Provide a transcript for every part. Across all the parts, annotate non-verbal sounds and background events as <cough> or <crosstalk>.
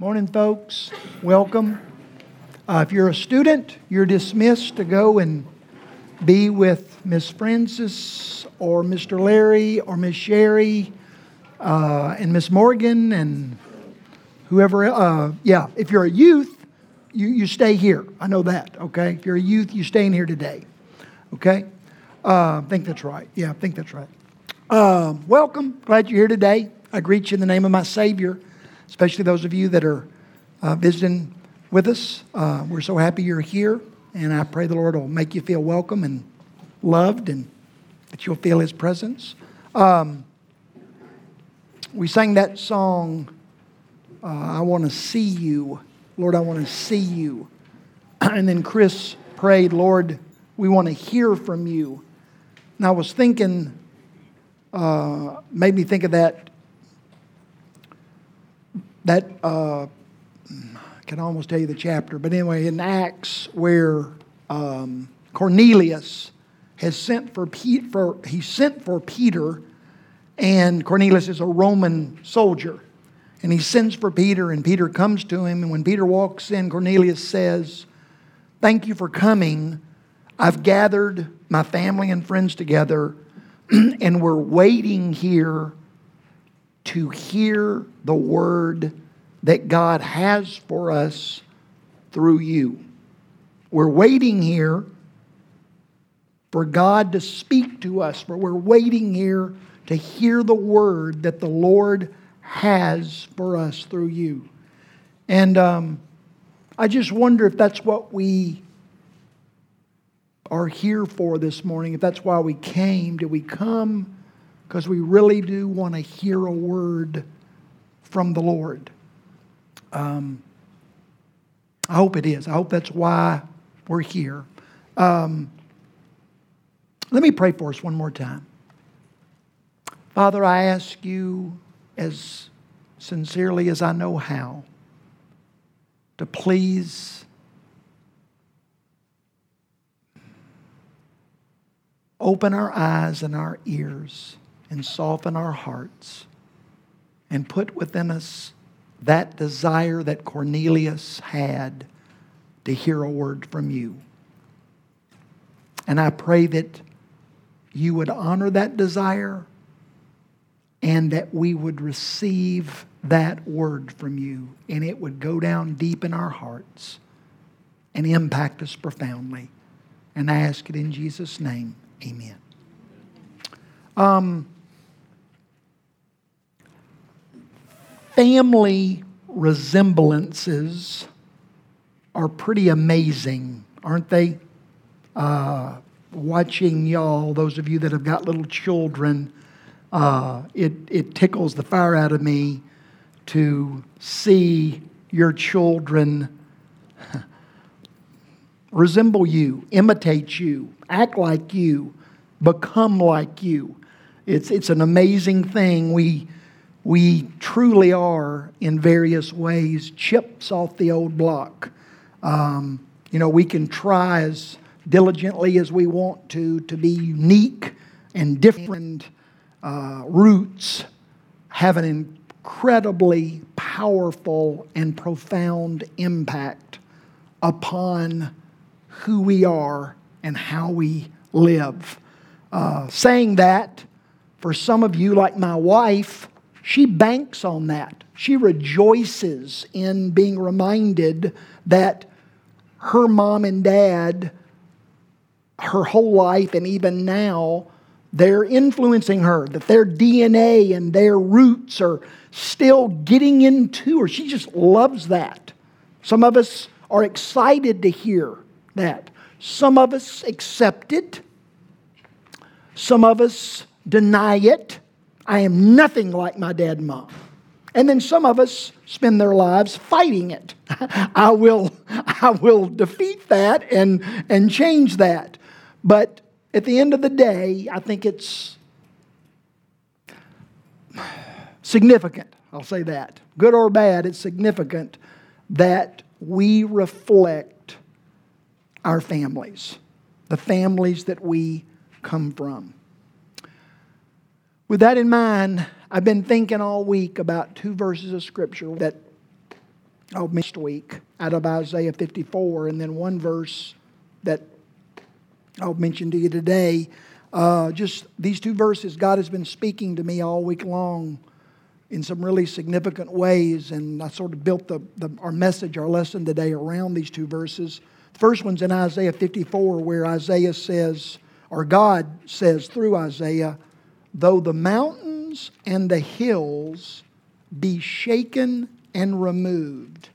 Morning, folks. Welcome. Uh, if you're a student, you're dismissed to go and be with Miss Francis or Mr. Larry or Miss Sherry uh, and Miss Morgan and whoever. Uh, yeah, if you're a youth, you, you stay here. I know that, okay? If you're a youth, you stay in here today, okay? Uh, I think that's right. Yeah, I think that's right. Uh, welcome. Glad you're here today. I greet you in the name of my Savior, especially those of you that are uh, visiting with us. Uh, we're so happy you're here, and I pray the Lord will make you feel welcome and loved and that you'll feel His presence. Um, we sang that song, uh, I Want to See You. Lord, I want to see you. <clears throat> And then Chris prayed, Lord, we want to hear from you. And I was thinking, uh, made me think of that that uh, I can almost tell you the chapter, but anyway, in Acts where um, Cornelius has sent for, Pete, for he sent for Peter, and Cornelius is a Roman soldier, and he sends for Peter, and Peter comes to him, and when Peter walks in, Cornelius says, "Thank you for coming. I've gathered my family and friends together, <clears throat> and we're waiting here." To hear the word that God has for us through you. We're waiting here for God to speak to us, but we're waiting here to hear the word that the Lord has for us through you. And um, I just wonder if that's what we are here for this morning, if that's why we came. Did we come? Because we really do want to hear a word from the Lord. Um, I hope it is. I hope that's why we're here. Um, let me pray for us one more time. Father, I ask you as sincerely as I know how to please open our eyes and our ears and soften our hearts and put within us that desire that Cornelius had to hear a word from you. And I pray that you would honor that desire and that we would receive that word from you and it would go down deep in our hearts and impact us profoundly. And I ask it in Jesus' name. Amen. Um, family resemblances are pretty amazing, aren't they? Uh, watching y'all, those of you that have got little children, uh, it, it tickles the fire out of me to see your children <laughs> resemble you, imitate you, act like you, become like you. It's, it's an amazing thing. We, we truly are, in various ways, chips off the old block. Um, you know, we can try as diligently as we want to to be unique and different. Uh, roots have an incredibly powerful and profound impact upon who we are and how we live. Uh, saying that, for some of you, like my wife, she banks on that. She rejoices in being reminded that her mom and dad, her whole life, and even now, they're influencing her, that their DNA and their roots are still getting into her. She just loves that. Some of us are excited to hear that. Some of us accept it. Some of us deny it. I am nothing like my dad and mom. And then some of us spend their lives fighting it. <laughs> I will, <laughs> I will defeat that and, and change that. But at the end of the day, I think it's significant. I'll say that. Good or bad, it's significant that we reflect our families, the families that we come from. With that in mind, I've been thinking all week about two verses of Scripture that oh, next week out of Isaiah 54, and then one verse that I'll mention to you today. Uh, just these two verses, God has been speaking to me all week long in some really significant ways, and I sort of built the, the, our message, our lesson today around these two verses. The first one's in Isaiah 54, where Isaiah says, or God says through Isaiah, though the mountains and the hills be shaken and removed,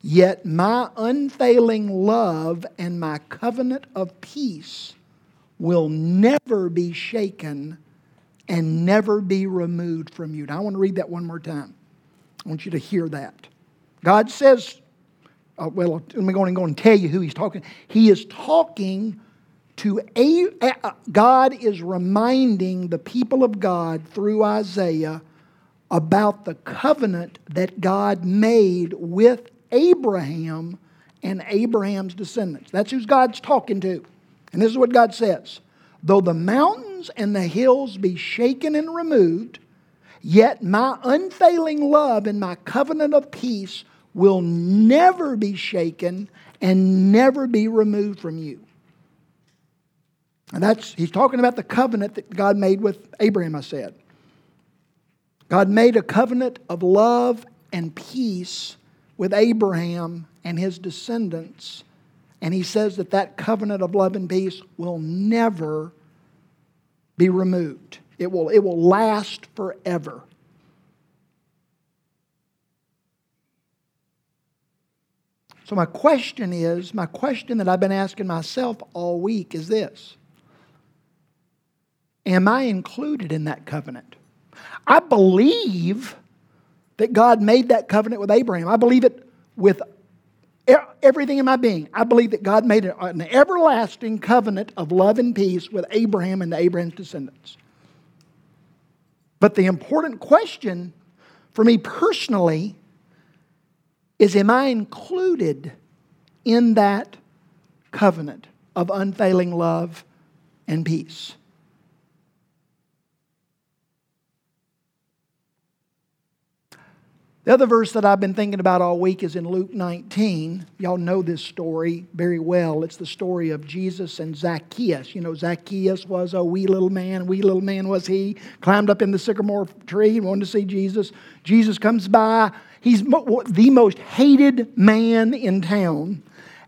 yet my unfailing love and my covenant of peace will never be shaken and never be removed from you. Now, I want to read that one more time. I want you to hear that. God says, uh, well, let me go and go and tell you who he's talking. He is talking to a, God is reminding the people of God through Isaiah about the covenant that God made with Abraham and Abraham's descendants. That's who God's talking to. And this is what God says Though the mountains and the hills be shaken and removed, yet my unfailing love and my covenant of peace will never be shaken and never be removed from you. And that's, he's talking about the covenant that God made with Abraham, I said. God made a covenant of love and peace with Abraham and his descendants. And he says that that covenant of love and peace will never be removed. It will, it will last forever. So, my question is my question that I've been asking myself all week is this Am I included in that covenant? I believe that God made that covenant with Abraham. I believe it with everything in my being. I believe that God made an everlasting covenant of love and peace with Abraham and Abraham's descendants. But the important question for me personally is Am I included in that covenant of unfailing love and peace? The other verse that I've been thinking about all week is in Luke 19. Y'all know this story very well. It's the story of Jesus and Zacchaeus. You know, Zacchaeus was a wee little man, wee little man was he, climbed up in the sycamore tree and wanted to see Jesus. Jesus comes by. He's the most hated man in town.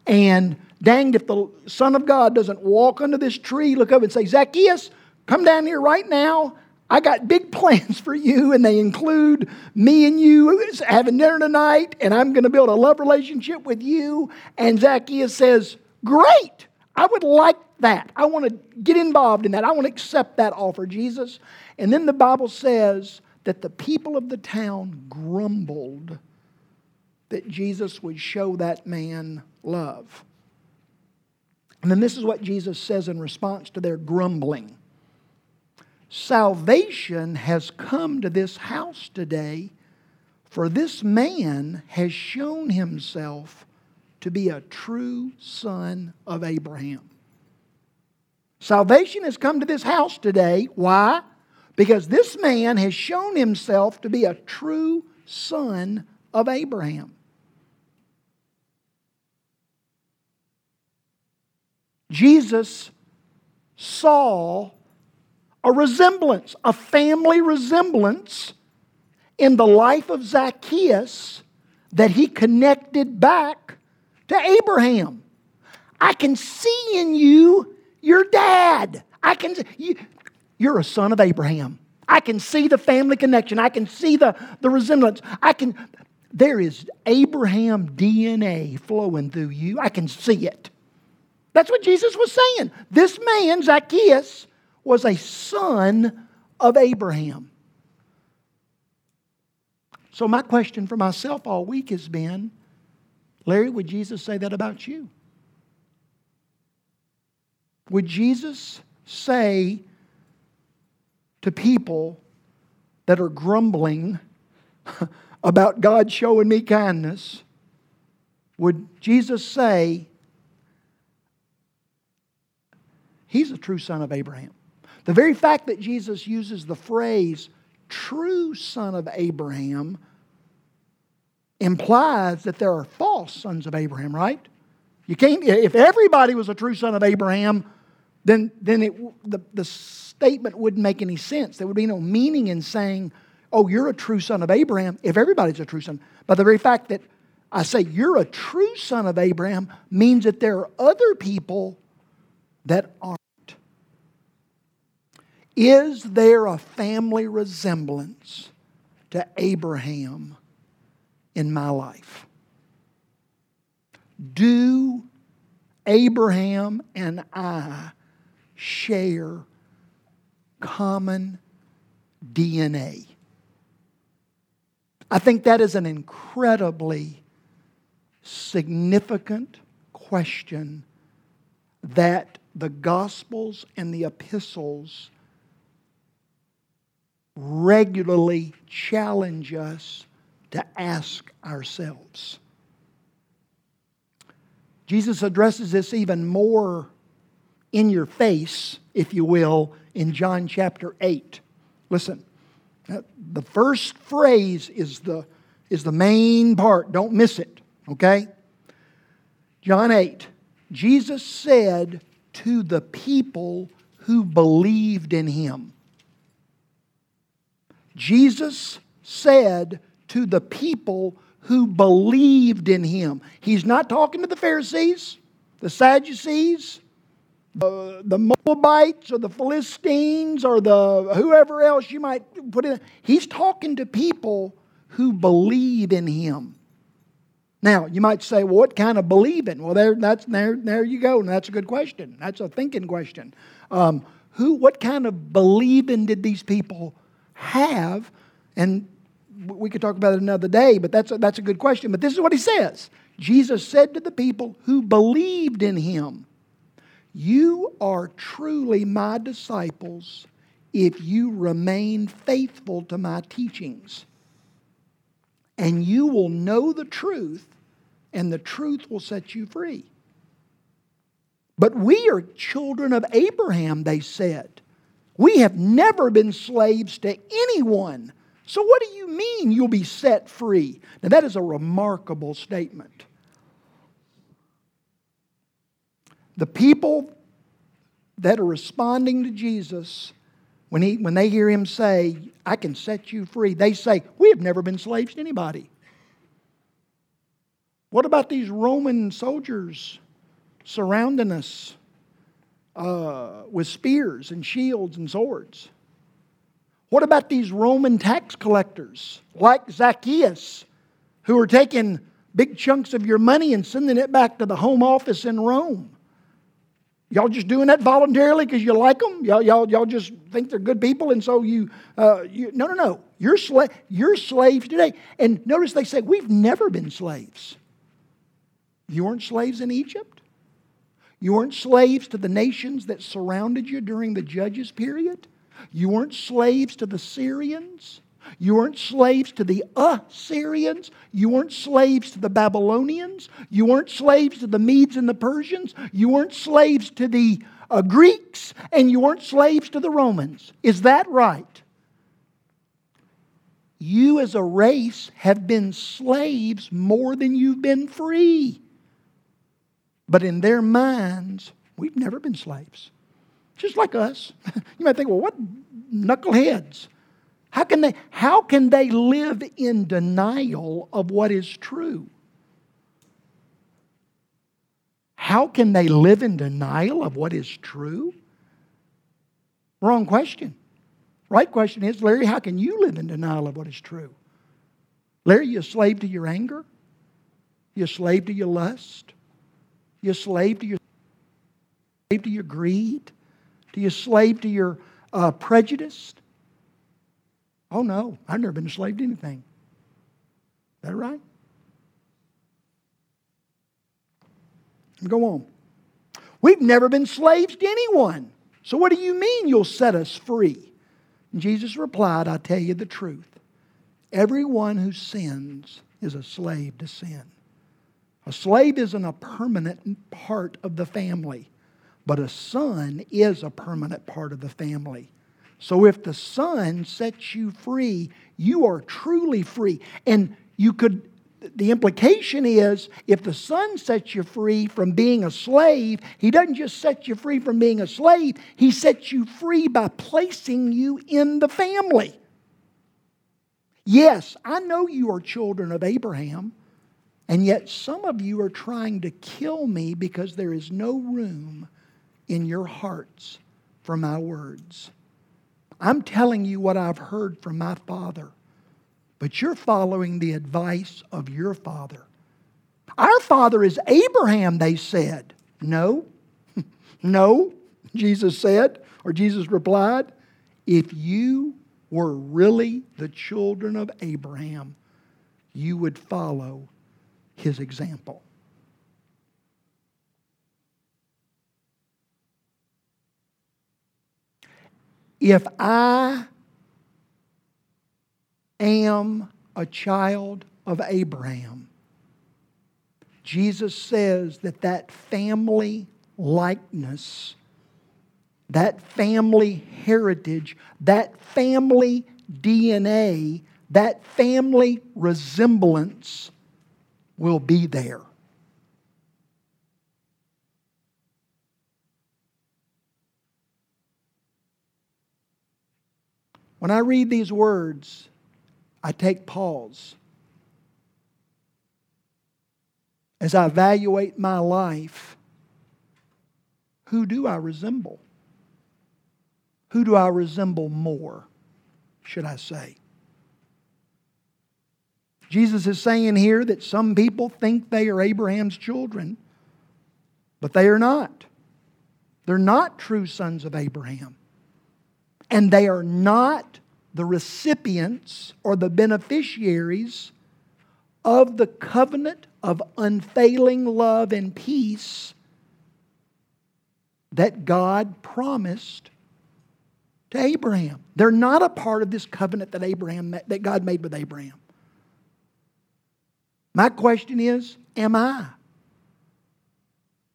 And danged if the Son of God doesn't walk under this tree, look up and say, Zacchaeus, come down here right now. I got big <laughs> plans for you, and they include me and you having dinner tonight, and I'm going to build a love relationship with you. And Zacchaeus says, Great, I would like that. I want to get involved in that. I want to accept that offer, Jesus. And then the Bible says that the people of the town grumbled that Jesus would show that man love. And then this is what Jesus says in response to their grumbling. Salvation has come to this house today, for this man has shown himself to be a true son of Abraham. Salvation has come to this house today. Why? Because this man has shown himself to be a true son of Abraham. Jesus saw a resemblance, a family resemblance in the life of Zacchaeus that he connected back to Abraham. I can see in you your dad. I can you, you're a son of Abraham. I can see the family connection. I can see the, the resemblance. I can there is Abraham DNA flowing through you. I can see it. That's what Jesus was saying. This man, Zacchaeus, was a son of Abraham. So, my question for myself all week has been Larry, would Jesus say that about you? Would Jesus say to people that are grumbling <laughs> about God showing me kindness, would Jesus say, He's a true son of Abraham? The very fact that Jesus uses the phrase true son of Abraham implies that there are false sons of Abraham, right? You can't, if everybody was a true son of Abraham, then, then it, the, the statement wouldn't make any sense. There would be no meaning in saying, oh, you're a true son of Abraham, if everybody's a true son. By the very fact that I say you're a true son of Abraham means that there are other people that aren't. Is there a family resemblance to Abraham in my life? Do Abraham and I share common DNA? I think that is an incredibly significant question that the Gospels and the epistles regularly challenge us to ask ourselves. Jesus addresses this even more in your face, if you will, in John chapter 8. Listen, uh, the first phrase is the, is the main part. Don't miss it, okay? John 8. Jesus said to the people who believed in him. Jesus said to the people who believed in him. He's not talking to the Pharisees, the Sadducees, the, the Moabites or the Philistines or the whoever else you might put in. He's talking to people who believe in him. Now, you might say, well, what kind of believing? Well, there, that's, there, there you go. And that's a good question. That's a thinking question. Um, who, what kind of believing did these people have? And we could talk about it another day, but that's a, that's a good question. But this is what he says Jesus said to the people who believed in him, You are truly my disciples if you remain faithful to my teachings. And you will know the truth, and the truth will set you free. But we are children of Abraham, they said. We have never been slaves to anyone. So, what do you mean you'll be set free? Now, that is a remarkable statement. The people that are responding to Jesus, when, he, when they hear him say, I can set you free, they say, We have never been slaves to anybody. What about these Roman soldiers surrounding us uh, with spears and shields and swords? What about these Roman tax collectors like Zacchaeus who are taking big chunks of your money and sending it back to the home office in Rome? Y'all just doing that voluntarily because you like them? Y'all, y'all, y'all just think they're good people and so you, uh, you no, no, no. You're, sla- you're slaves today. And notice they say, we've never been slaves. You weren't slaves in Egypt? You weren't slaves to the nations that surrounded you during the Judges period? You weren't slaves to the Syrians? You weren't slaves to the Assyrians. You weren't slaves to the Babylonians. You weren't slaves to the Medes and the Persians. You weren't slaves to the uh, Greeks. And you weren't slaves to the Romans. Is that right? You as a race have been slaves more than you've been free. But in their minds, we've never been slaves. Just like us. <laughs> you might think, well, what knuckleheads? How can they, how can they live in denial of what is true? How can they live in denial of what is true? Wrong question. Right question is, Larry, how can you live in denial of what is true? Larry, you a slave to your anger? You a slave to your lust? You a slave to your slave to your greed? Do you slave to your uh, prejudice? Oh no, I've never been a slave to anything. Is that right? Go on. We've never been slaves to anyone. So what do you mean you'll set us free? And Jesus replied, I tell you the truth. Everyone who sins is a slave to sin. A slave isn't a permanent part of the family, but a son is a permanent part of the family. So if the son sets you free, you are truly free. And you could the implication is if the Son sets you free from being a slave, He doesn't just set you free from being a slave, He sets you free by placing you in the family. Yes, I know you are children of Abraham, and yet some of you are trying to kill me because there is no room in your hearts for my words. I'm telling you what I've heard from my Father but you're following the advice of your father. Our father is Abraham, they said. No, <laughs> no, Jesus said, or Jesus replied, if you were really the children of Abraham, you would follow his example. If I am a child of Abraham. Jesus says that that family likeness, that family heritage, that family DNA, that family resemblance will be there. When I read these words, I take pause. As I evaluate my life, who do I resemble? Who do I resemble more, should I say? Jesus is saying here that some people think they are Abraham's children, but they are not. They're not true sons of Abraham. And they are not the recipients or the beneficiaries of the covenant of unfailing love and peace that God promised to Abraham. They're not a part of this covenant that Abraham that God made with Abraham. My question is, am I?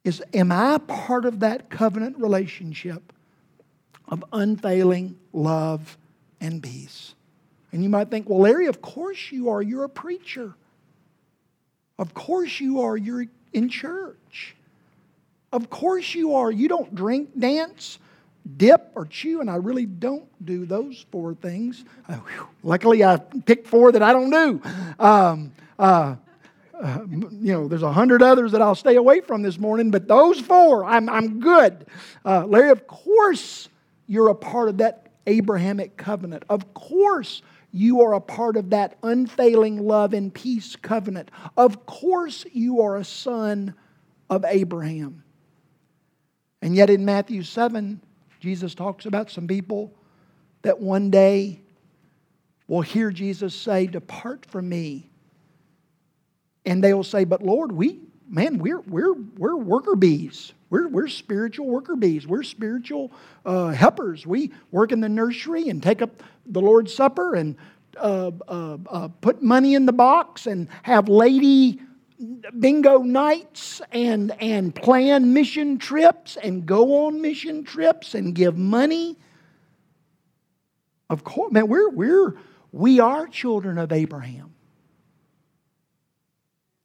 Is am I part of that covenant relationship of unfailing love and peace. And you might think, well, Larry, of course you are. You're a preacher. Of course you are. You're in church. Of course you are. You don't drink, dance, dip, or chew, and I really don't do those four things. Uh, luckily, I picked four that I don't do. Um, uh, uh, you know, there's a hundred others that I'll stay away from this morning, but those four, I'm, I'm good. Uh, Larry, of course you're a part of that Abrahamic covenant. Of course, you are a part of that unfailing love and peace covenant. Of course, you are a son of Abraham. And yet, in Matthew 7, Jesus talks about some people that one day will hear Jesus say, Depart from me. And they will say, But Lord, we, man, we're, we're, we're worker bees. We're, we're spiritual worker bees. We're spiritual uh, helpers. We work in the nursery and take up the Lord's Supper and uh, uh, uh, put money in the box and have lady bingo nights and, and plan mission trips and go on mission trips and give money. Of course, man, we're, we're, we are children of Abraham.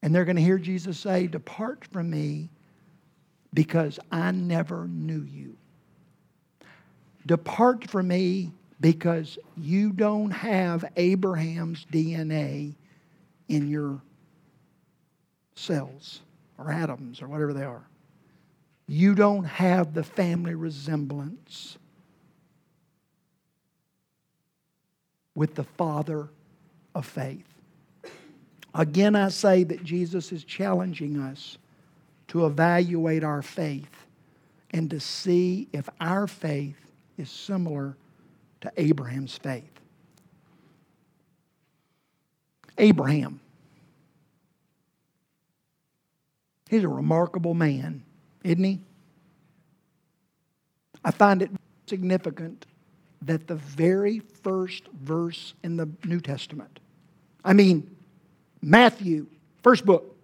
And they're going to hear Jesus say, Depart from me because I never knew you. Depart from me because you don't have Abraham's DNA in your cells or atoms or whatever they are. You don't have the family resemblance with the father of faith. Again, I say that Jesus is challenging us to evaluate our faith and to see if our faith is similar to Abraham's faith. Abraham. He's a remarkable man, isn't he? I find it significant that the very first verse in the New Testament, I mean, Matthew, first book,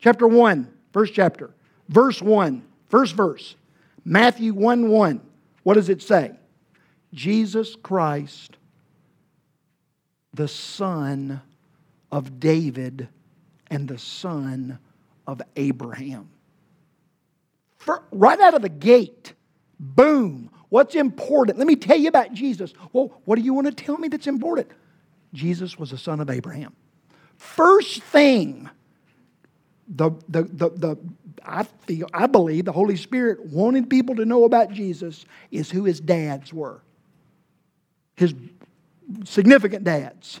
chapter 1, First chapter, verse 1, first verse. Matthew 1 1. What does it say? Jesus Christ, the Son of David and the son of Abraham. For, right out of the gate, boom. What's important? Let me tell you about Jesus. Well, what do you want to tell me that's important? Jesus was a son of Abraham. First thing, the, the, the, the, I feel, I believe the Holy Spirit wanted people to know about Jesus is who his dads were. His significant dads.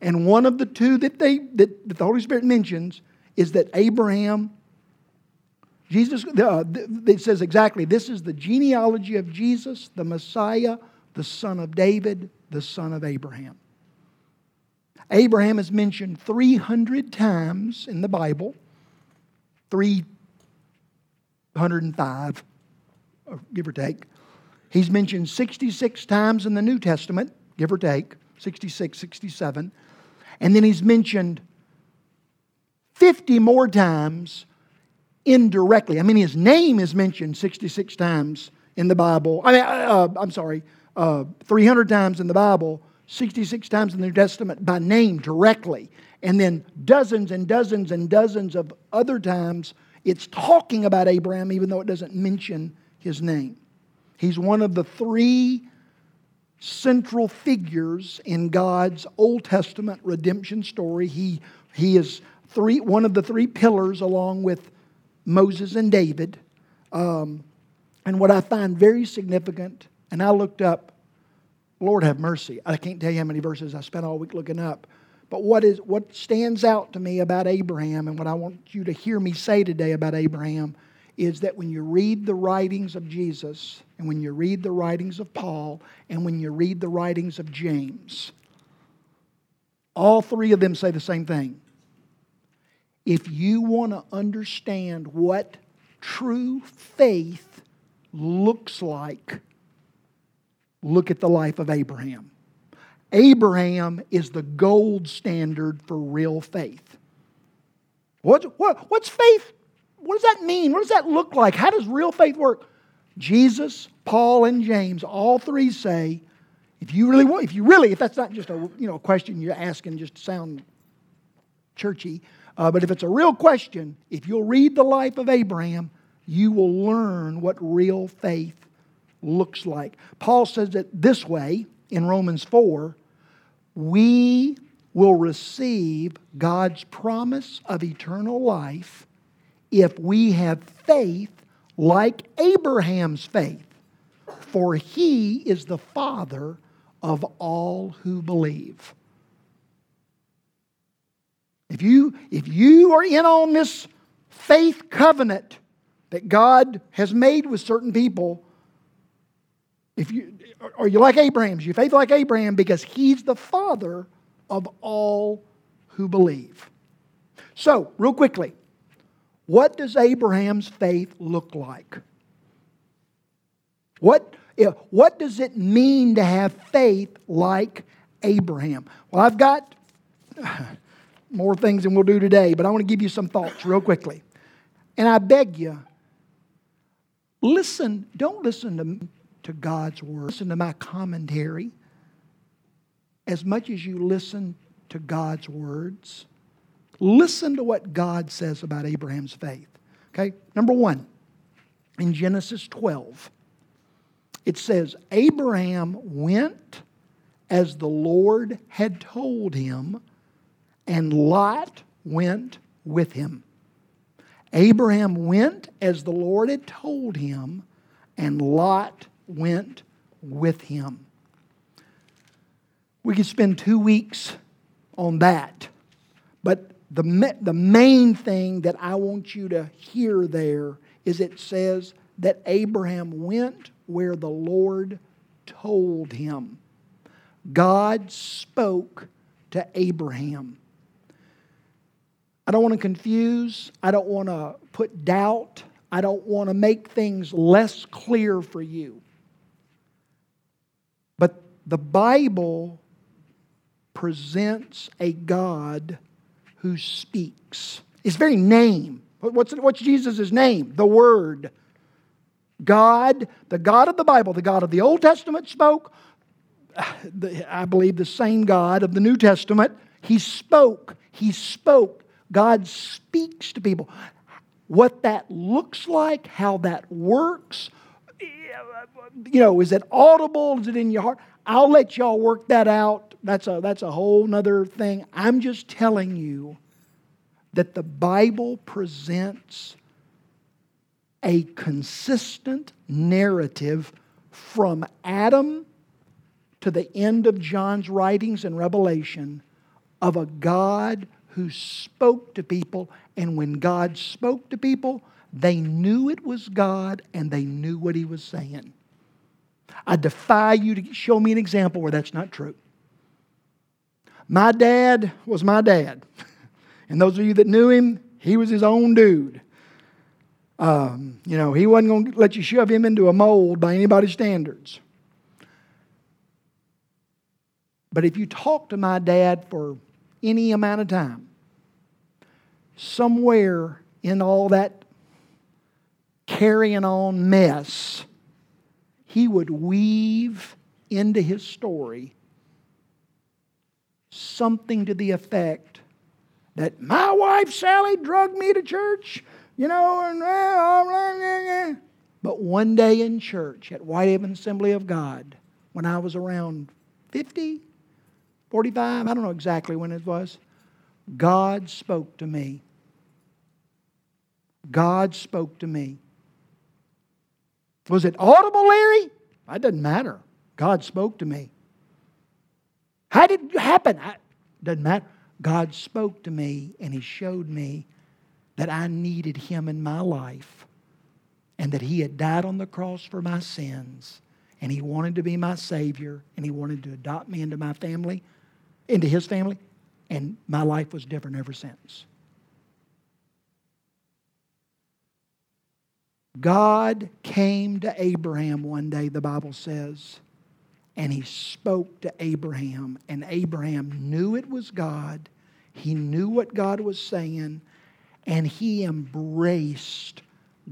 And one of the two that, they, that, that the Holy Spirit mentions is that Abraham, Jesus, uh, it says exactly this is the genealogy of Jesus, the Messiah, the son of David, the son of Abraham. Abraham is mentioned 300 times in the Bible, 305, give or take. He's mentioned 66 times in the New Testament, give or take, 66, 67. And then he's mentioned 50 more times indirectly. I mean, his name is mentioned 66 times in the Bible. I mean, uh, uh I'm sorry, uh, 300 times in the Bible, 66 times in the New Testament by name directly. And then dozens and dozens and dozens of other times it's talking about Abraham, even though it doesn't mention his name. He's one of the three central figures in God's Old Testament redemption story. He, he is three, one of the three pillars along with Moses and David. Um, and what I find very significant, and I looked up, Lord have mercy, I can't tell you how many verses I spent all week looking up. But what, is, what stands out to me about Abraham and what I want you to hear me say today about Abraham is that when you read the writings of Jesus, and when you read the writings of Paul, and when you read the writings of James, all three of them say the same thing. If you want to understand what true faith looks like, look at the life of Abraham. Abraham is the gold standard for real faith. What's, what, what's faith what does that mean? What does that look like? How does real faith work? Jesus, Paul, and James, all three say, if you really want, if you really, if that's not just a you know question you're asking just to sound churchy, uh, but if it's a real question, if you'll read the life of Abraham, you will learn what real faith looks like. Paul says it this way in Romans 4 we will receive God's promise of eternal life if we have faith like Abraham's faith, for he is the father of all who believe. If you, if you are in on this faith covenant that God has made with certain people, if you are you like Abraham? You faith like Abraham because he's the father of all who believe. So, real quickly, what does Abraham's faith look like? What, what does it mean to have faith like Abraham? Well, I've got <sighs> more things than we'll do today, but I want to give you some thoughts real quickly. And I beg you, listen, don't listen to, to God's word, listen to my commentary as much as you listen to God's words. Listen to what God says about Abraham's faith. Okay, number one, in Genesis 12, it says, Abraham went as the Lord had told him, and Lot went with him. Abraham went as the Lord had told him, and Lot went with him. We could spend two weeks on that, but the, the main thing that I want you to hear there is it says that Abraham went where the Lord told him. God spoke to Abraham. I don't want to confuse, I don't want to put doubt, I don't want to make things less clear for you. The Bible presents a God who speaks. His very name. What's, what's Jesus' name? The Word. God, the God of the Bible, the God of the Old Testament spoke. I believe the same God of the New Testament. He spoke. He spoke. God speaks to people. What that looks like, how that works, you know, is it audible? Is it in your heart? I'll let y'all work that out. That's a, that's a whole nother thing. I'm just telling you that the Bible presents a consistent narrative from Adam to the end of John's writings and Revelation of a God who spoke to people. And when God spoke to people, they knew it was God and they knew what He was saying. I defy you to show me an example where that's not true. My dad was my dad. <laughs> And those of you that knew him, he was his own dude. Um, you know, he wasn't going to let you shove him into a mold by anybody's standards. But if you talk to my dad for any amount of time, somewhere in all that carrying on mess, he would weave into his story something to the effect that my wife Sally drugged me to church, you know, and but one day in church at Whitehaven Assembly of God, when I was around 50, 45, I don't know exactly when it was, God spoke to me. God spoke to me. Was it audible, Larry? That doesn't matter. God spoke to me. How did it happen? It doesn't matter. God spoke to me and He showed me that I needed Him in my life and that He had died on the cross for my sins and He wanted to be my Savior and He wanted to adopt me into my family, into His family, and my life was different ever since. God came to Abraham one day, the Bible says, and he spoke to Abraham, and Abraham knew it was God. He knew what God was saying, and he embraced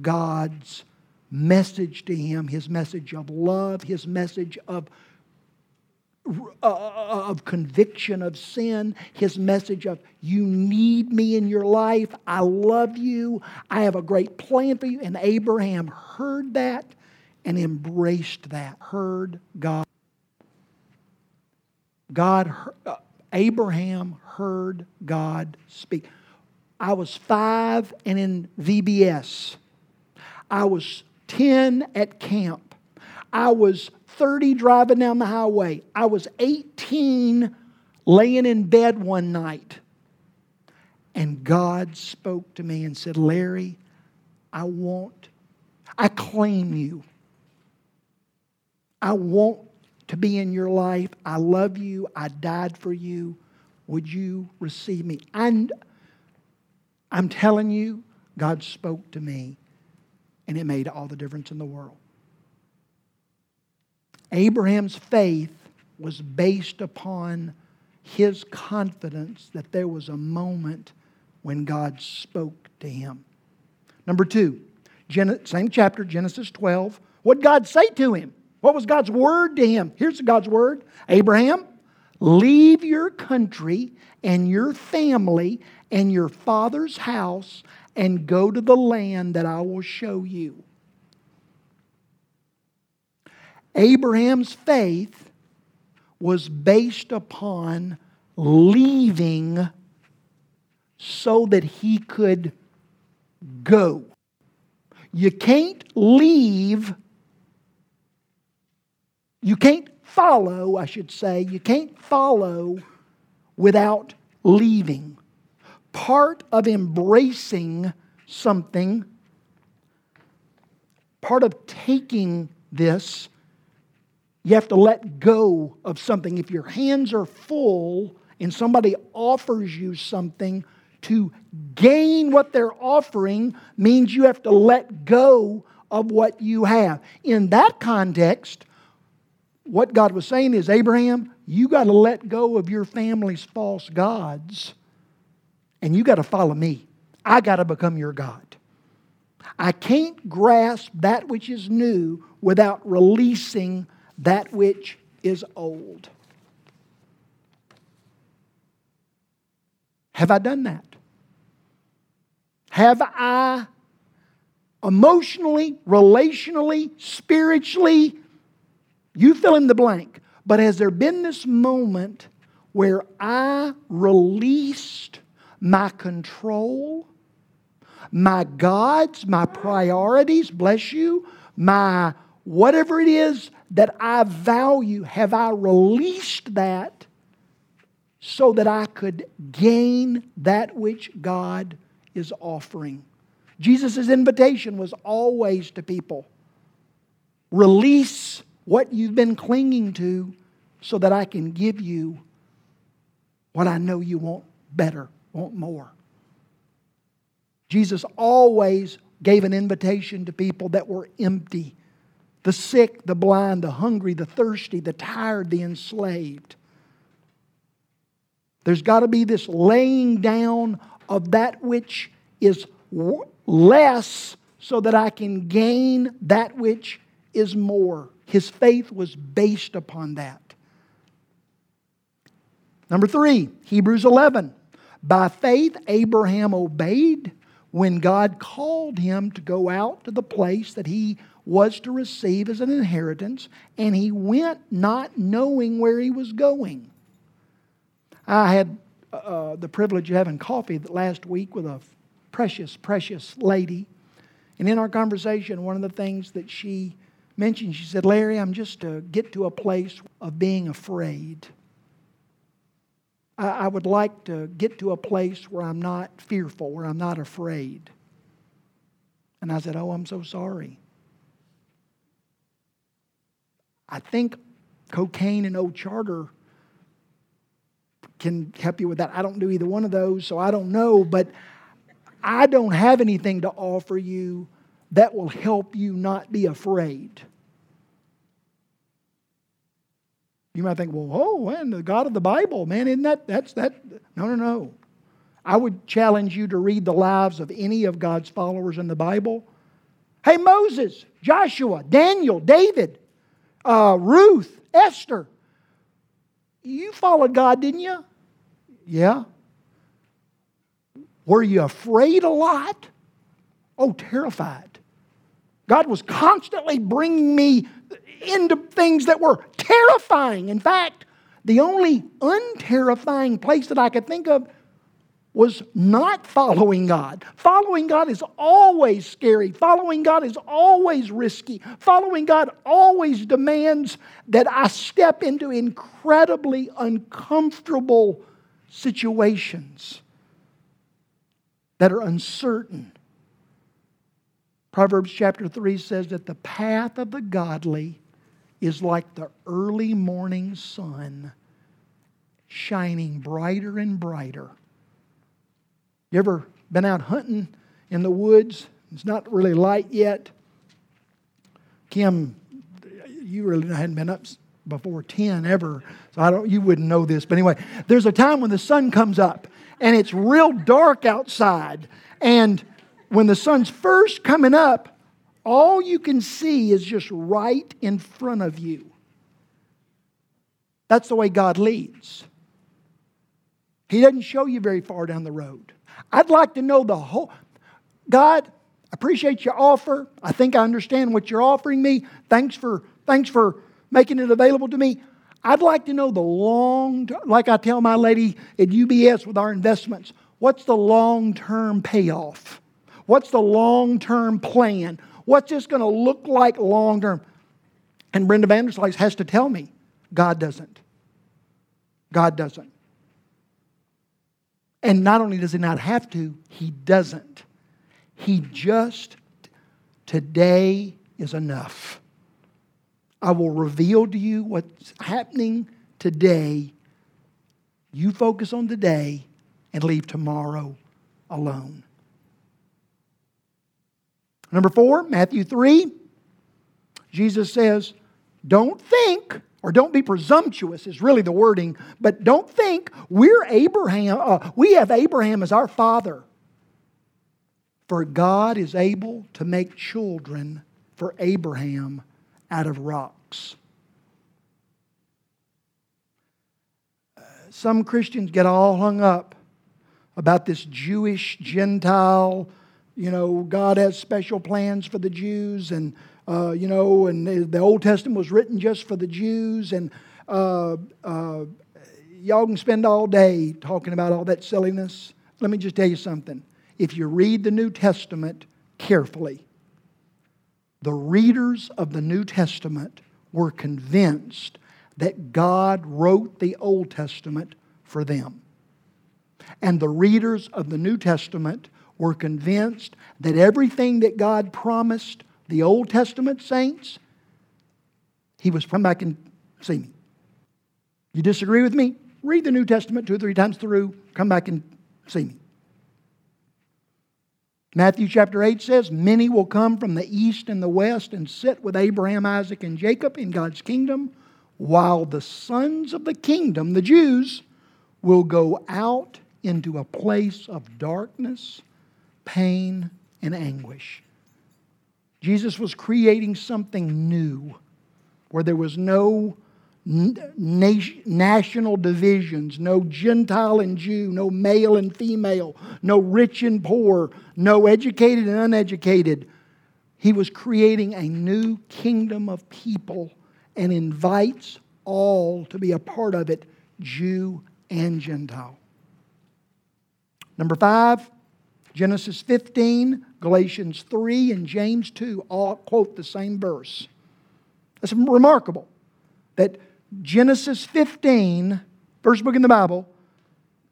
God's message to him his message of love, his message of Uh, uh, uh, of conviction of sin, his message of, You need me in your life. I love you. I have a great plan for you. And Abraham heard that and embraced that, heard God. God, uh, Abraham heard God speak. I was five and in VBS. I was 10 at camp. I was 30 driving down the highway. I was 18 laying in bed one night. And God spoke to me and said, Larry, I want, I claim you. I want to be in your life. I love you. I died for you. Would you receive me? And I'm telling you, God spoke to me, and it made all the difference in the world. Abraham's faith was based upon his confidence that there was a moment when God spoke to him. Number two, same chapter, Genesis 12. What God say to him? What was God's word to him? Here's God's word Abraham, leave your country and your family and your father's house and go to the land that I will show you. Abraham's faith was based upon leaving so that he could go. You can't leave, you can't follow, I should say, you can't follow without leaving. Part of embracing something, part of taking this you have to let go of something. If your hands are full and somebody offers you something, to gain what they're offering means you have to let go of what you have. In that context, what God was saying is Abraham, you got to let go of your family's false gods and you got to follow me. I got to become your God. I can't grasp that which is new without releasing that which is old. Have I done that? Have I emotionally, relationally, spiritually, you fill in the blank, but has there been this moment where I released my control, my gods, my priorities, bless you, my whatever it is that I value, have I released that so that I could gain that which God is offering? Jesus' invitation was always to people release what you've been clinging to so that I can give you what I know you want better, want more. Jesus always gave an invitation to people that were empty the sick, the blind, the hungry, the thirsty, the tired, the enslaved. There's got to be this laying down of that which is less so that I can gain that which is more. His faith was based upon that. Number three, Hebrews 11. By faith, Abraham obeyed when God called him to go out to the place that he was to receive as an inheritance, and he went not knowing where he was going. I had uh, the privilege of having coffee last week with a precious, precious lady. And in our conversation, one of the things that she mentioned, she said, Larry, I'm just to get to a place of being afraid. I, I would like to get to a place where I'm not fearful, where I'm not afraid. And I said, Oh, I'm so sorry. I think cocaine and old charter can help you with that. I don't do either one of those, so I don't know, but I don't have anything to offer you that will help you not be afraid. You might think, well, oh, and the God of the Bible, man, isn't that, that's that? No, no, no. I would challenge you to read the lives of any of God's followers in the Bible. Hey, Moses, Joshua, Daniel, David, uh, Ruth, Esther. You followed God, didn't you? Yeah. Were you afraid a lot? Oh, terrified. God was constantly bringing me into things that were terrifying. In fact, the only unterrifying place that I could think of was not following God. Following God is always scary. Following God is always risky. Following God always demands that I step into incredibly uncomfortable situations that are uncertain. Proverbs chapter 3 says that the path of the godly is like the early morning sun shining brighter and brighter you ever been out hunting in the woods? It's not really light yet. Kim, you really hadn't been up before 10 ever, so I don't, you wouldn't know this. But anyway, there's a time when the sun comes up and it's real dark outside. And when the sun's first coming up, all you can see is just right in front of you. That's the way God leads. He doesn't show you very far down the road. I'd like to know the whole. God, appreciate your offer. I think I understand what you're offering me. Thanks for, thanks for making it available to me. I'd like to know the long, like I tell my lady at UBS with our investments, what's the long term payoff? What's the long term plan? What's this going to look like long term? And Brenda Vanderslice has to tell me. God doesn't. God doesn't. And not only does he not have to, he doesn't. He just, today is enough. I will reveal to you what's happening today. You focus on today and leave tomorrow alone. Number four, Matthew 3, Jesus says, Don't think or don't be presumptuous is really the wording, but don't think we're Abraham, uh, we have Abraham as our father. For God is able to make children for Abraham out of rocks. Uh, some Christians get all hung up about this Jewish Gentile you know, God has special plans for the Jews, and, uh, you know, and the Old Testament was written just for the Jews, and uh, uh, y'all can spend all day talking about all that silliness. Let me just tell you something. If you read the New Testament carefully, the readers of the New Testament were convinced that God wrote the Old Testament for them. And the readers of the New Testament were convinced that everything that God promised the Old Testament saints, He was come back and see me. You disagree with me? Read the New Testament two or three times through, come back and see me. Matthew chapter 8 says, Many will come from the east and the west and sit with Abraham, Isaac, and Jacob in God's kingdom, while the sons of the kingdom, the Jews, will go out into a place of darkness, pain, and anguish. Jesus was creating something new where there was no national divisions, no Gentile and Jew, no male and female, no rich and poor, no educated and uneducated. He was creating a new kingdom of people and invites all to be a part of it, Jew and Gentile. Number five, Genesis 15, Galatians 3, and James 2 all quote the same verse. That's remarkable that Genesis 15, first book in the Bible,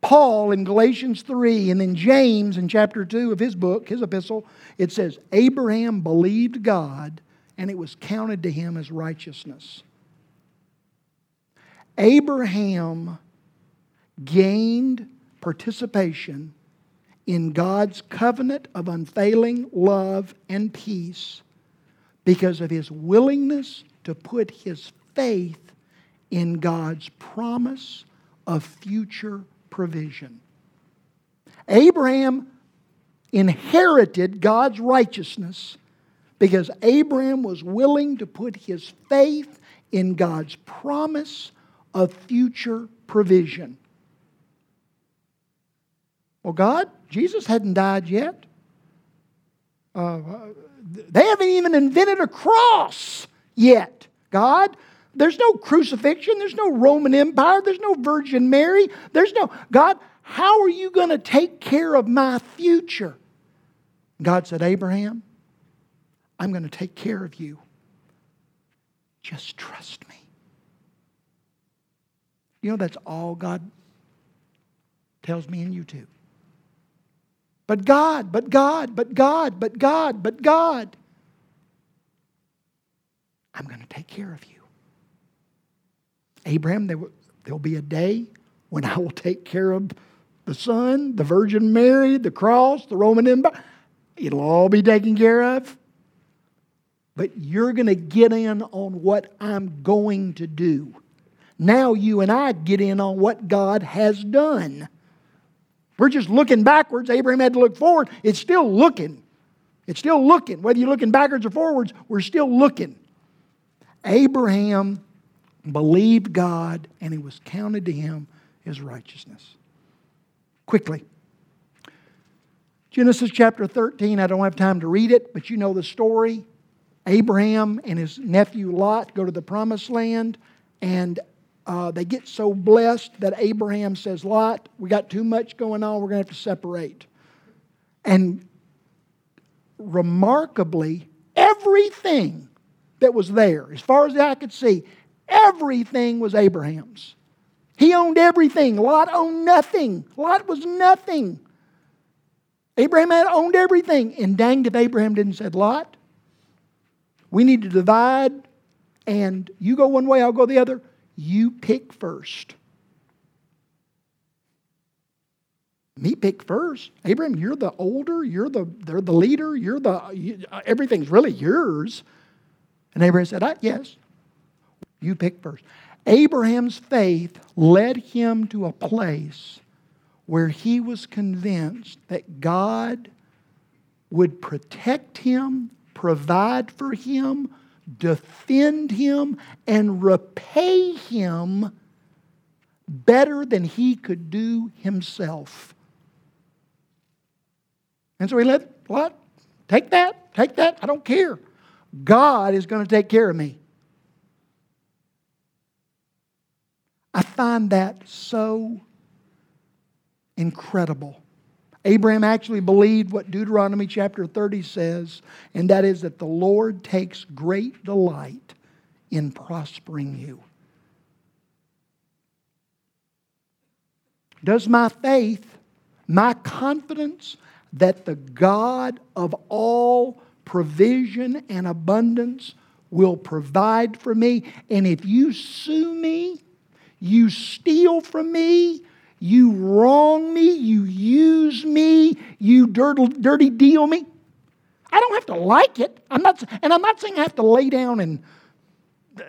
Paul in Galatians 3, and then James in chapter 2 of his book, his epistle, it says, Abraham believed God and it was counted to him as righteousness. Abraham gained participation in God's covenant of unfailing love and peace because of his willingness to put his faith in God's promise of future provision. Abraham inherited God's righteousness because Abraham was willing to put his faith in God's promise of future provision. Well, God, Jesus hadn't died yet. Uh, they haven't even invented a cross yet. God, there's no crucifixion. There's no Roman Empire. There's no Virgin Mary. There's no, God, how are you going to take care of my future? God said, Abraham, I'm going to take care of you. Just trust me. You know, that's all God tells me and you too. But God, but God, but God, but God, but God. I'm going to take care of you. Abraham, there will be a day when I will take care of the Son, the Virgin Mary, the cross, the Roman Empire. It'll all be taken care of. But you're going to get in on what I'm going to do. Now you and I get in on what God has done. We're just looking backwards. Abraham had to look forward. It's still looking. It's still looking. Whether you're looking backwards or forwards, we're still looking. Abraham believed God, and it was counted to him as righteousness. Quickly. Genesis chapter 13, I don't have time to read it, but you know the story. Abraham and his nephew Lot go to the promised land, and uh, they get so blessed that Abraham says, Lot, we got too much going on, we're going to have to separate. And remarkably, everything that was there, as far as I could see, Everything was Abraham's. He owned everything. Lot owned nothing. Lot was nothing. Abraham had owned everything. And danged if Abraham didn't said, Lot, we need to divide, and you go one way, I'll go the other. You pick first. Me pick first. Abraham, you're the older, you're the, they're the leader, you're the, you, everything's really yours. And Abraham said, Yes. You pick first. Abraham's faith led him to a place where he was convinced that God would protect him, provide for him, defend him, and repay him better than he could do himself. And so he let, what? Take that, take that, I don't care. God is going to take care of me. I find that so incredible. Abraham actually believed what Deuteronomy chapter 30 says, and that is that the Lord takes great delight in prospering you. Does my faith, my confidence that the God of all provision and abundance will provide for me, and if you sue me, you steal from me, you wrong me, you use me, you dirty, dirty deal me. I don't have to like it. I'm not, and I'm not saying I have to lay down and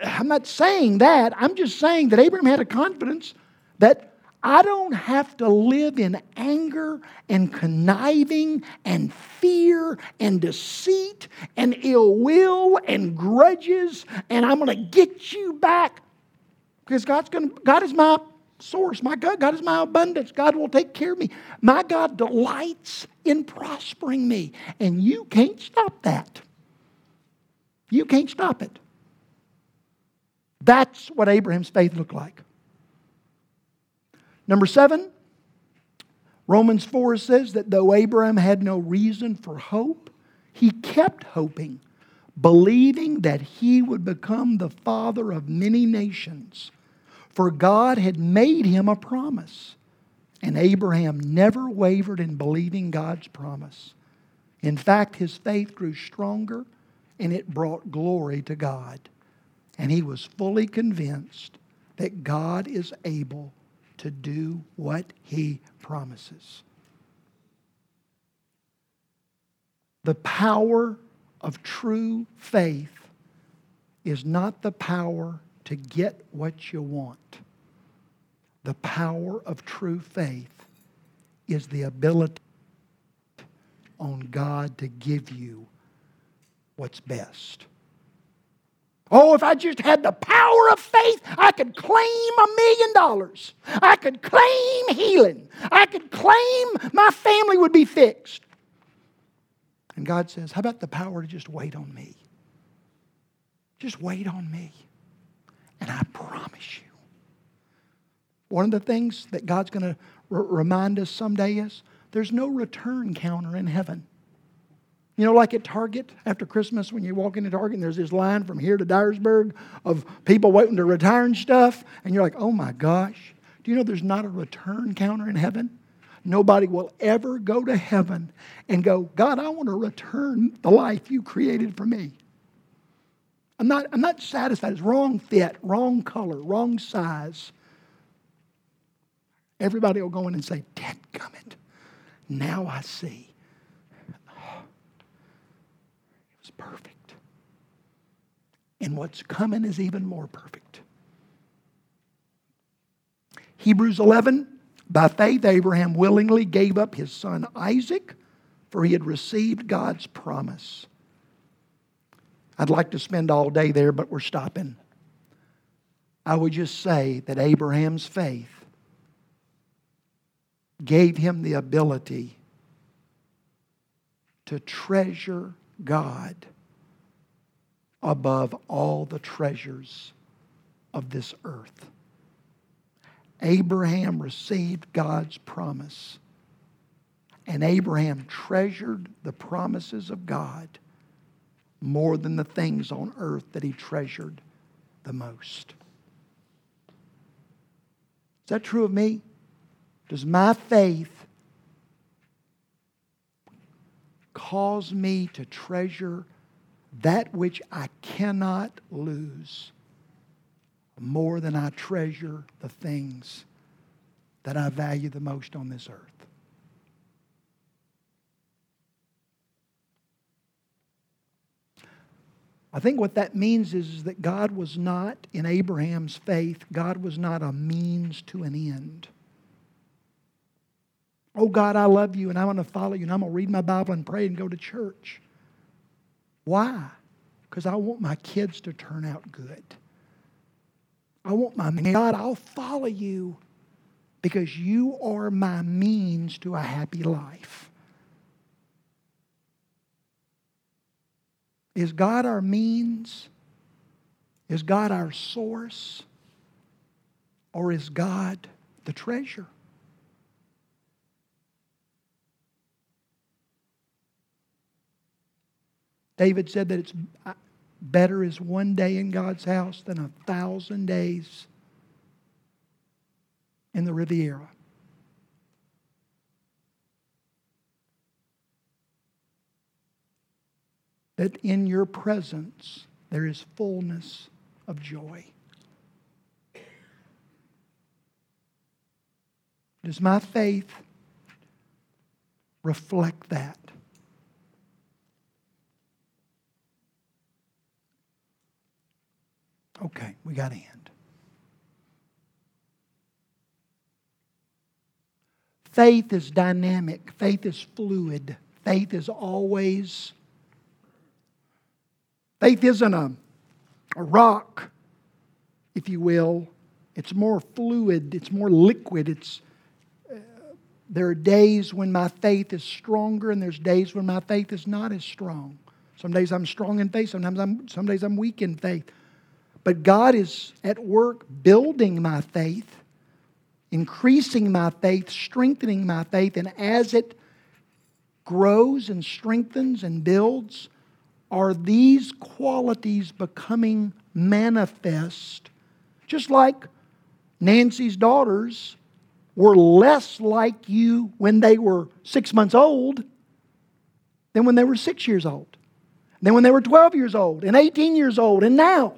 I'm not saying that. I'm just saying that Abraham had a confidence that I don't have to live in anger and conniving and fear and deceit and ill will and grudges and I'm going to get you back because God's going to, God is my source. My God, God is my abundance. God will take care of me. My God delights in prospering me. And you can't stop that. You can't stop it. That's what Abraham's faith looked like. Number seven, Romans 4 says that though Abraham had no reason for hope, he kept hoping, believing that he would become the father of many nations. For God had made him a promise. And Abraham never wavered in believing God's promise. In fact, his faith grew stronger and it brought glory to God. And he was fully convinced that God is able to do what he promises. The power of true faith is not the power to get what you want. The power of true faith is the ability on God to give you what's best. Oh, if I just had the power of faith, I could claim a million dollars. I could claim healing. I could claim my family would be fixed. And God says, How about the power to just wait on me? Just wait on me. And I promise you, one of the things that God's going to r- remind us someday is there's no return counter in heaven. You know, like at Target after Christmas, when you walk into Target and there's this line from here to Dyersburg of people waiting to retire and stuff, and you're like, oh my gosh. Do you know there's not a return counter in heaven? Nobody will ever go to heaven and go, God, I want to return the life you created for me. I'm not, I'm not satisfied. It's wrong fit, wrong color, wrong size. Everybody will go in and say, Dadgummit, now I see. It was perfect. And what's coming is even more perfect. Hebrews 11, by faith, Abraham willingly gave up his son Isaac, for he had received God's promise. I'd like to spend all day there, but we're stopping. I would just say that Abraham's faith gave him the ability to treasure God above all the treasures of this earth. Abraham received God's promise, and Abraham treasured the promises of God more than the things on earth that he treasured the most. Is that true of me? Does my faith cause me to treasure that which I cannot lose more than I treasure the things that I value the most on this earth? I think what that means is, is that God was not, in Abraham's faith, God was not a means to an end. Oh, God, I love you and I'm going to follow you and I'm going to read my Bible and pray and go to church. Why? Because I want my kids to turn out good. I want my God, I'll follow you because you are my means to a happy life. Is God our means? Is God our source? Or is God the treasure? David said that it's better is one day in God's house than a thousand days in the Riviera. That in your presence there is fullness of joy. Does my faith reflect that? Okay, we got to end. Faith is dynamic, faith is fluid, faith is always. Faith isn't a, a rock, if you will. It's more fluid, it's more liquid. It's, uh, there are days when my faith is stronger, and there's days when my faith is not as strong. Some days I'm strong in faith, sometimes I'm, some days I'm weak in faith. But God is at work building my faith, increasing my faith, strengthening my faith, and as it grows and strengthens and builds, are these qualities becoming manifest? Just like Nancy's daughters were less like you when they were six months old than when they were six years old, than when they were 12 years old, and 18 years old, and now.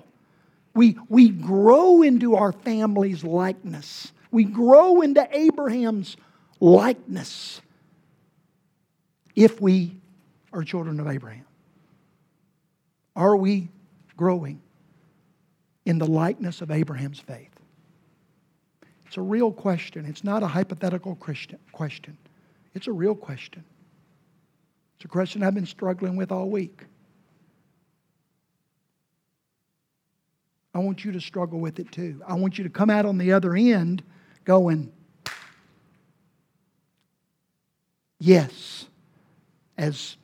We, we grow into our family's likeness. We grow into Abraham's likeness if we are children of Abraham. Are we growing in the likeness of Abraham's faith? It's a real question. It's not a hypothetical Christian question. It's a real question. It's a question I've been struggling with all week. I want you to struggle with it too. I want you to come out on the other end going, yes, as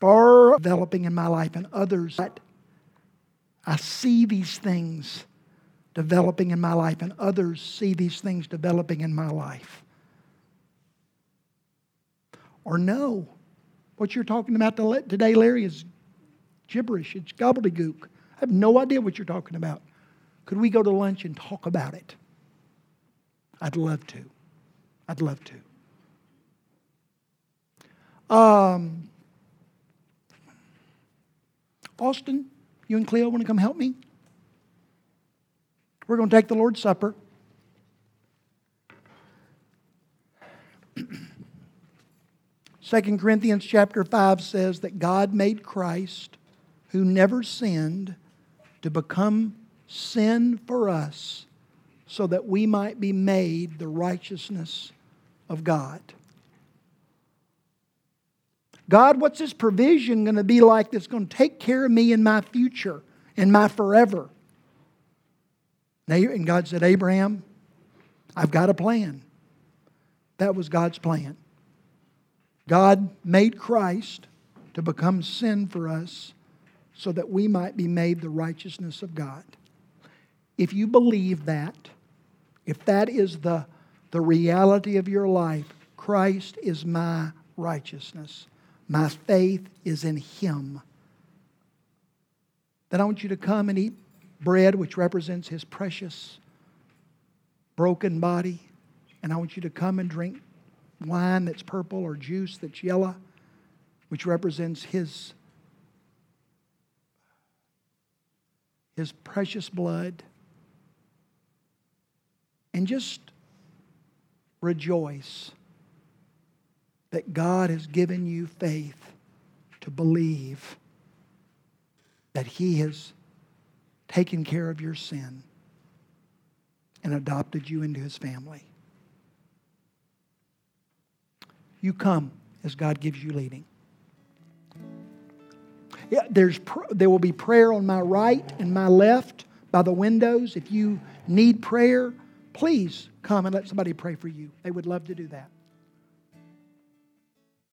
far developing in my life and others, I see these things developing in my life, and others see these things developing in my life. Or no, what you're talking about today, Larry, is gibberish, it's gobbledygook. I have no idea what you're talking about. Could we go to lunch and talk about it? I'd love to. I'd love to. Um, Austin, you and Cleo want to come help me? We're going to take the Lord's Supper. <clears throat> Second Corinthians chapter 5 says that God made Christ, who never sinned, to become sin for us so that we might be made the righteousness of God. God, what's this provision going to be like that's going to take care of me in my future, in my forever? And God said, Abraham, I've got a plan. That was God's plan. God made Christ to become sin for us so that we might be made the righteousness of God. If you believe that, if that is the, the reality of your life, Christ is my righteousness. My faith is in Him. Then I want you to come and eat bread, which represents His precious broken body. And I want you to come and drink wine that's purple or juice that's yellow, which represents His his precious blood, and just rejoice that God has given you faith to believe that He has taken care of your sin and adopted you into His family. You come as God gives you leading. Yeah, there's pr- there will be prayer on my right and my left by the windows. If you need prayer, please come and let somebody pray for you. They would love to do that.